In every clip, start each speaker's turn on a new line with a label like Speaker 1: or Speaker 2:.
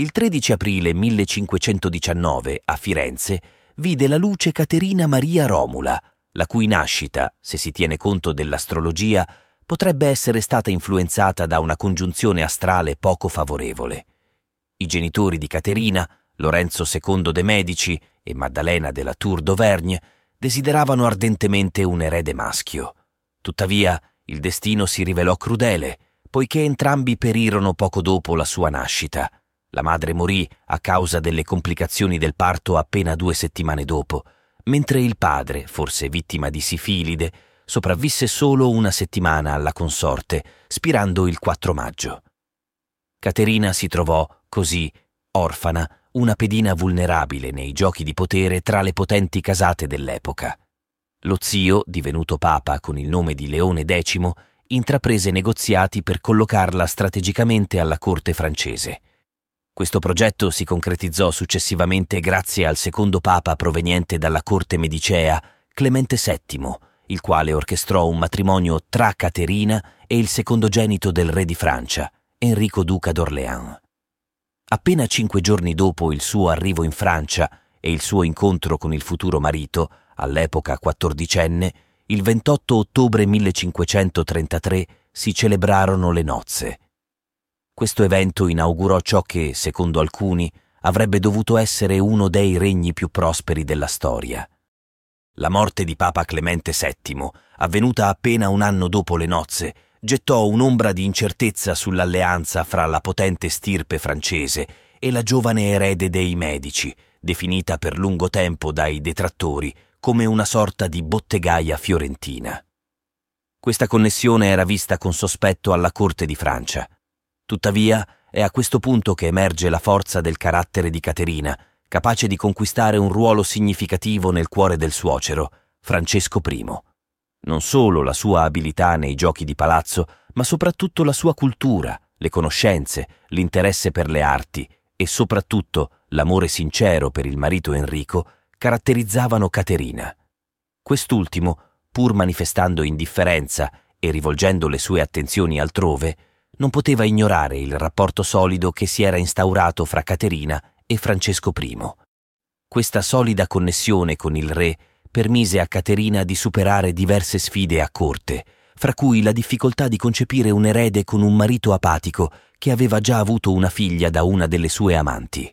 Speaker 1: Il 13 aprile 1519 a Firenze vide la luce Caterina Maria Romula, la cui nascita, se si tiene conto dell'astrologia, potrebbe essere stata influenzata da una congiunzione astrale poco favorevole. I genitori di Caterina, Lorenzo II de' Medici e Maddalena della Tour d'Auvergne, desideravano ardentemente un erede maschio. Tuttavia, il destino si rivelò crudele, poiché entrambi perirono poco dopo la sua nascita. La madre morì a causa delle complicazioni del parto appena due settimane dopo, mentre il padre, forse vittima di sifilide, sopravvisse solo una settimana alla consorte, spirando il 4 maggio. Caterina si trovò, così, orfana, una pedina vulnerabile nei giochi di potere tra le potenti casate dell'epoca. Lo zio, divenuto papa con il nome di Leone X, intraprese negoziati per collocarla strategicamente alla corte francese. Questo progetto si concretizzò successivamente grazie al secondo papa proveniente dalla corte medicea, Clemente VII, il quale orchestrò un matrimonio tra Caterina e il secondogenito del re di Francia, Enrico Duca d'Orléans. Appena cinque giorni dopo il suo arrivo in Francia e il suo incontro con il futuro marito, all'epoca quattordicenne, il 28 ottobre 1533 si celebrarono le nozze. Questo evento inaugurò ciò che, secondo alcuni, avrebbe dovuto essere uno dei regni più prosperi della storia. La morte di Papa Clemente VII, avvenuta appena un anno dopo le nozze, gettò un'ombra di incertezza sull'alleanza fra la potente stirpe francese e la giovane erede dei Medici, definita per lungo tempo dai detrattori come una sorta di bottegaia fiorentina. Questa connessione era vista con sospetto alla corte di Francia. Tuttavia, è a questo punto che emerge la forza del carattere di Caterina, capace di conquistare un ruolo significativo nel cuore del suocero, Francesco I. Non solo la sua abilità nei giochi di palazzo, ma soprattutto la sua cultura, le conoscenze, l'interesse per le arti e soprattutto l'amore sincero per il marito Enrico caratterizzavano Caterina. Quest'ultimo, pur manifestando indifferenza e rivolgendo le sue attenzioni altrove, non poteva ignorare il rapporto solido che si era instaurato fra Caterina e Francesco I. Questa solida connessione con il re permise a Caterina di superare diverse sfide a corte, fra cui la difficoltà di concepire un erede con un marito apatico che aveva già avuto una figlia da una delle sue amanti.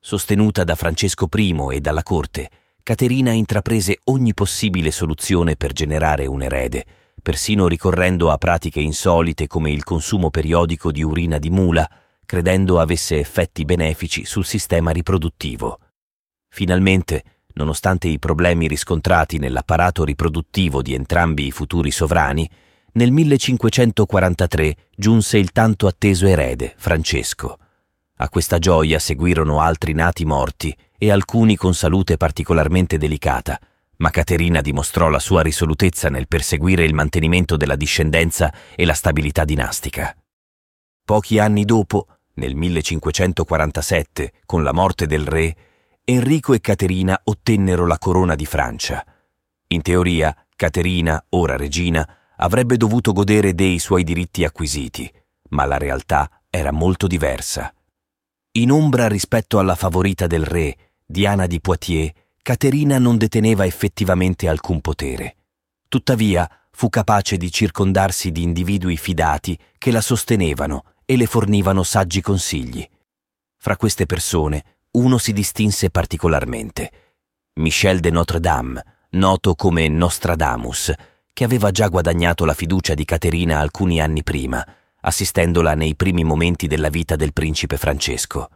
Speaker 1: Sostenuta da Francesco I e dalla corte, Caterina intraprese ogni possibile soluzione per generare un erede, persino ricorrendo a pratiche insolite come il consumo periodico di urina di mula, credendo avesse effetti benefici sul sistema riproduttivo. Finalmente, nonostante i problemi riscontrati nell'apparato riproduttivo di entrambi i futuri sovrani, nel 1543 giunse il tanto atteso erede, Francesco. A questa gioia seguirono altri nati morti e alcuni con salute particolarmente delicata, ma Caterina dimostrò la sua risolutezza nel perseguire il mantenimento della discendenza e la stabilità dinastica. Pochi anni dopo, nel 1547, con la morte del re, Enrico e Caterina ottennero la corona di Francia. In teoria, Caterina, ora regina, avrebbe dovuto godere dei suoi diritti acquisiti, ma la realtà era molto diversa. In ombra rispetto alla favorita del re, Diana di Poitiers, Caterina non deteneva effettivamente alcun potere. Tuttavia, fu capace di circondarsi di individui fidati che la sostenevano e le fornivano saggi consigli. Fra queste persone, uno si distinse particolarmente. Michel de Notre-Dame, noto come Nostradamus, che aveva già guadagnato la fiducia di Caterina alcuni anni prima, assistendola nei primi momenti della vita del principe Francesco.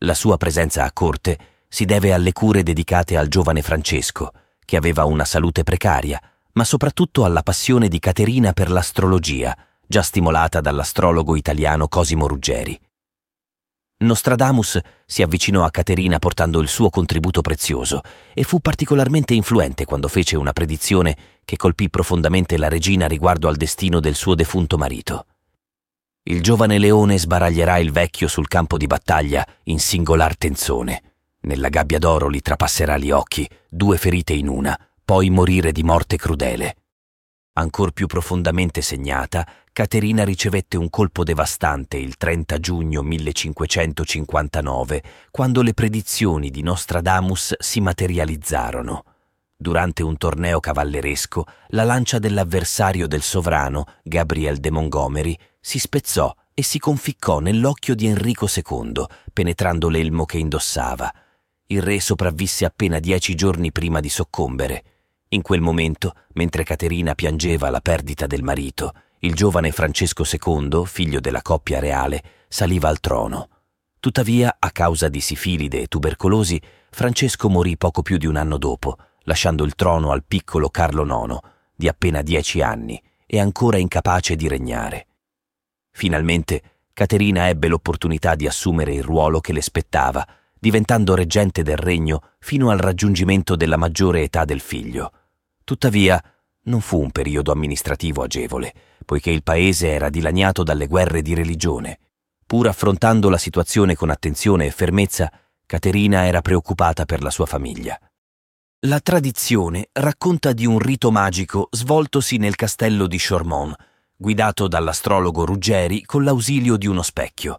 Speaker 1: La sua presenza a corte si deve alle cure dedicate al giovane Francesco, che aveva una salute precaria, ma soprattutto alla passione di Caterina per l'astrologia, già stimolata dall'astrologo italiano Cosimo Ruggeri. Nostradamus si avvicinò a Caterina portando il suo contributo prezioso e fu particolarmente influente quando fece una predizione che colpì profondamente la regina riguardo al destino del suo defunto marito. Il giovane leone sbaraglierà il vecchio sul campo di battaglia in singolar tenzone. Nella gabbia d'oro li trapasserà gli occhi, due ferite in una, poi morire di morte crudele. Ancor più profondamente segnata, Caterina ricevette un colpo devastante il 30 giugno 1559, quando le predizioni di Nostradamus si materializzarono. Durante un torneo cavalleresco, la lancia dell'avversario del sovrano, Gabriel de Montgomery, si spezzò e si conficcò nell'occhio di Enrico II, penetrando l'elmo che indossava. Il re sopravvisse appena dieci giorni prima di soccombere. In quel momento, mentre Caterina piangeva la perdita del marito, il giovane Francesco II, figlio della coppia reale, saliva al trono. Tuttavia, a causa di sifilide e tubercolosi, Francesco morì poco più di un anno dopo, lasciando il trono al piccolo Carlo IX, di appena dieci anni e ancora incapace di regnare. Finalmente, Caterina ebbe l'opportunità di assumere il ruolo che le spettava, diventando reggente del regno fino al raggiungimento della maggiore età del figlio. Tuttavia, non fu un periodo amministrativo agevole, poiché il paese era dilaniato dalle guerre di religione. Pur affrontando la situazione con attenzione e fermezza, Caterina era preoccupata per la sua famiglia. La tradizione racconta di un rito magico svoltosi nel castello di Chormont, guidato dall'astrologo Ruggeri con l'ausilio di uno specchio.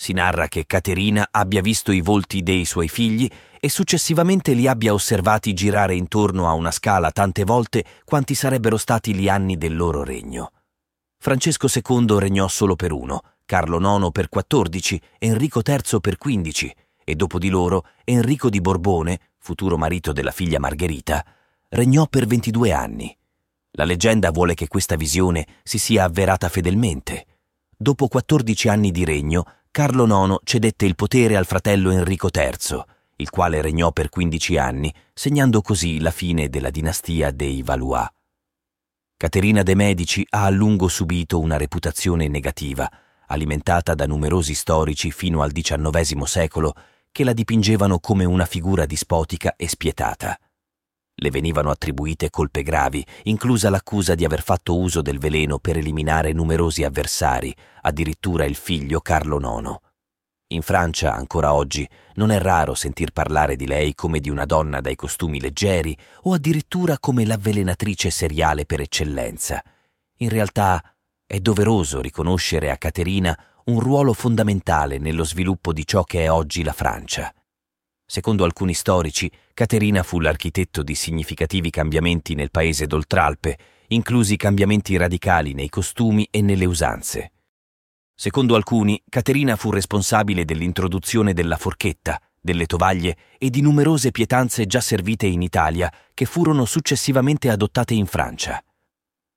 Speaker 1: Si narra che Caterina abbia visto i volti dei suoi figli e successivamente li abbia osservati girare intorno a una scala tante volte quanti sarebbero stati gli anni del loro regno. Francesco II regnò solo per uno, Carlo IX per 14, Enrico III per 15 e dopo di loro Enrico di Borbone, futuro marito della figlia Margherita, regnò per 22 anni. La leggenda vuole che questa visione si sia avverata fedelmente. Dopo 14 anni di regno, Carlo IX cedette il potere al fratello Enrico III, il quale regnò per 15 anni, segnando così la fine della dinastia dei Valois. Caterina de' Medici ha a lungo subito una reputazione negativa, alimentata da numerosi storici fino al XIX secolo che la dipingevano come una figura dispotica e spietata. Le venivano attribuite colpe gravi, inclusa l'accusa di aver fatto uso del veleno per eliminare numerosi avversari, addirittura il figlio Carlo IX. In Francia, ancora oggi, non è raro sentir parlare di lei come di una donna dai costumi leggeri o addirittura come l'avvelenatrice seriale per eccellenza. In realtà è doveroso riconoscere a Caterina un ruolo fondamentale nello sviluppo di ciò che è oggi la Francia. Secondo alcuni storici, Caterina fu l'architetto di significativi cambiamenti nel paese d'Oltralpe, inclusi cambiamenti radicali nei costumi e nelle usanze. Secondo alcuni, Caterina fu responsabile dell'introduzione della forchetta, delle tovaglie e di numerose pietanze già servite in Italia che furono successivamente adottate in Francia.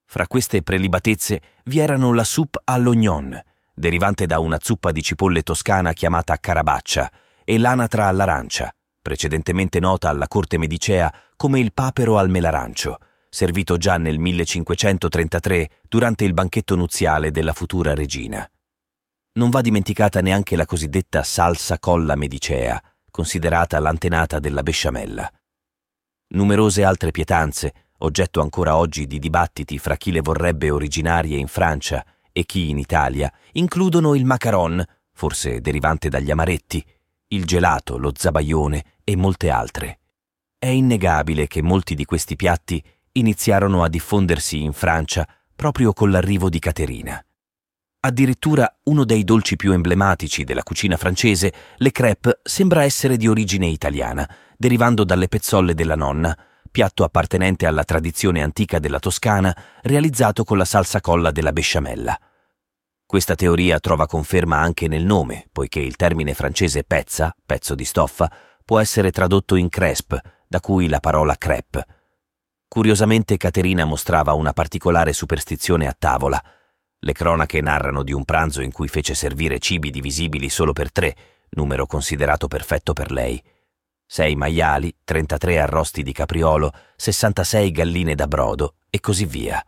Speaker 1: Fra queste prelibatezze vi erano la soupe all'oignon, derivante da una zuppa di cipolle toscana chiamata carabaccia, e l'anatra all'arancia, precedentemente nota alla corte medicea come il papero al melarancio, servito già nel 1533 durante il banchetto nuziale della futura regina. Non va dimenticata neanche la cosiddetta salsa colla medicea, considerata l'antenata della besciamella. Numerose altre pietanze, oggetto ancora oggi di dibattiti fra chi le vorrebbe originarie in Francia e chi in Italia, includono il macaron, forse derivante dagli amaretti, il gelato, lo zabaione e molte altre. È innegabile che molti di questi piatti iniziarono a diffondersi in Francia proprio con l'arrivo di Caterina. Addirittura uno dei dolci più emblematici della cucina francese, le crêpes, sembra essere di origine italiana, derivando dalle pezzolle della nonna, piatto appartenente alla tradizione antica della Toscana, realizzato con la salsa colla della besciamella. Questa teoria trova conferma anche nel nome, poiché il termine francese pezza, pezzo di stoffa, può essere tradotto in cresp, da cui la parola crêpe. Curiosamente Caterina mostrava una particolare superstizione a tavola, le cronache narrano di un pranzo in cui fece servire cibi divisibili solo per tre, numero considerato perfetto per lei. Sei maiali, 33 arrosti di capriolo, 66 galline da brodo e così via.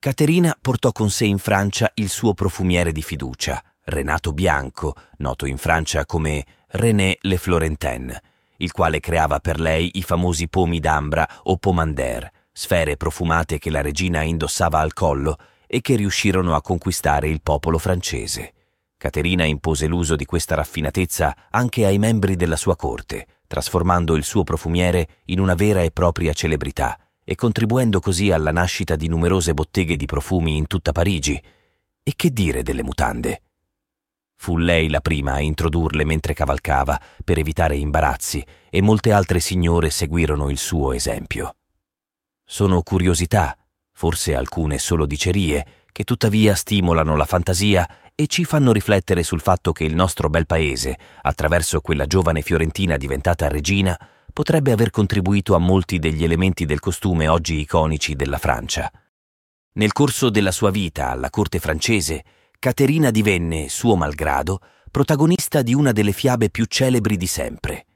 Speaker 1: Caterina portò con sé in Francia il suo profumiere di fiducia, Renato Bianco, noto in Francia come René Le Florentin, il quale creava per lei i famosi pomi d'ambra o pomander, sfere profumate che la regina indossava al collo e che riuscirono a conquistare il popolo francese. Caterina impose l'uso di questa raffinatezza anche ai membri della sua corte, trasformando il suo profumiere in una vera e propria celebrità e contribuendo così alla nascita di numerose botteghe di profumi in tutta Parigi, E che dire delle mutande? Fu lei la prima a introdurle mentre cavalcava per evitare imbarazzi e molte altre signore seguirono il suo esempio. Sono curiosità, forse alcune solo dicerie, che tuttavia stimolano la fantasia e ci fanno riflettere sul fatto che il nostro bel paese, attraverso quella giovane fiorentina diventata regina, potrebbe aver contribuito a molti degli elementi del costume oggi iconici della Francia. Nel corso della sua vita alla corte francese, Caterina divenne, suo malgrado, protagonista di una delle fiabe più celebri di sempre.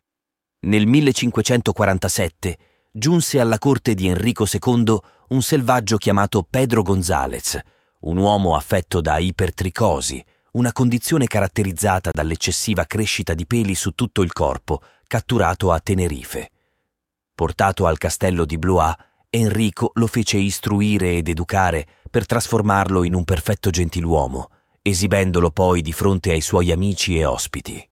Speaker 1: Nel 1547 giunse alla corte di Enrico II un selvaggio chiamato Pedro González, un uomo affetto da ipertricosi, una condizione caratterizzata dall'eccessiva crescita di peli su tutto il corpo, catturato a Tenerife. Portato al castello di Blois, Enrico lo fece istruire ed educare per trasformarlo in un perfetto gentiluomo, esibendolo poi di fronte ai suoi amici e ospiti.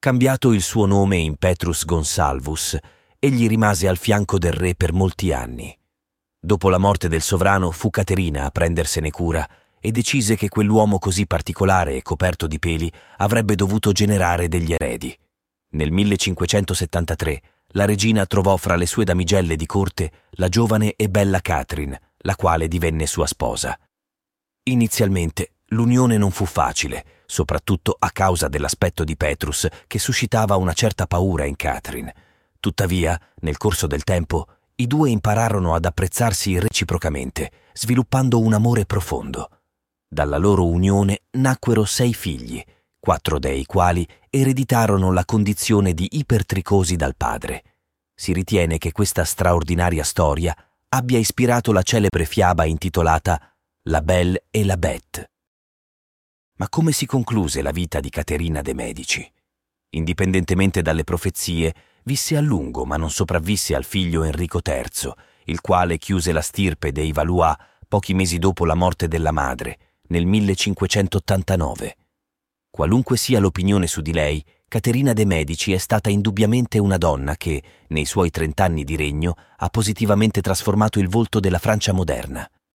Speaker 1: Cambiato il suo nome in Petrus Gonsalvus, egli rimase al fianco del re per molti anni. Dopo la morte del sovrano fu Caterina a prendersene cura e decise che quell'uomo così particolare e coperto di peli avrebbe dovuto generare degli eredi. Nel 1573 la regina trovò fra le sue damigelle di corte la giovane e bella Catherine, la quale divenne sua sposa. Inizialmente l'unione non fu facile, soprattutto a causa dell'aspetto di Petrus che suscitava una certa paura in Catherine. Tuttavia, nel corso del tempo, i due impararono ad apprezzarsi reciprocamente, sviluppando un amore profondo. Dalla loro unione nacquero sei figli, quattro dei quali ereditarono la condizione di ipertricosi dal padre. Si ritiene che questa straordinaria storia abbia ispirato la celebre fiaba intitolata La Belle e la Bête. Ma come si concluse la vita di Caterina de' Medici? Indipendentemente dalle profezie, visse a lungo ma non sopravvisse al figlio Enrico III, il quale chiuse la stirpe dei Valois pochi mesi dopo la morte della madre, nel 1589. Qualunque sia l'opinione su di lei, Caterina de' Medici è stata indubbiamente una donna che, nei suoi trent'anni di regno, ha positivamente trasformato il volto della Francia moderna.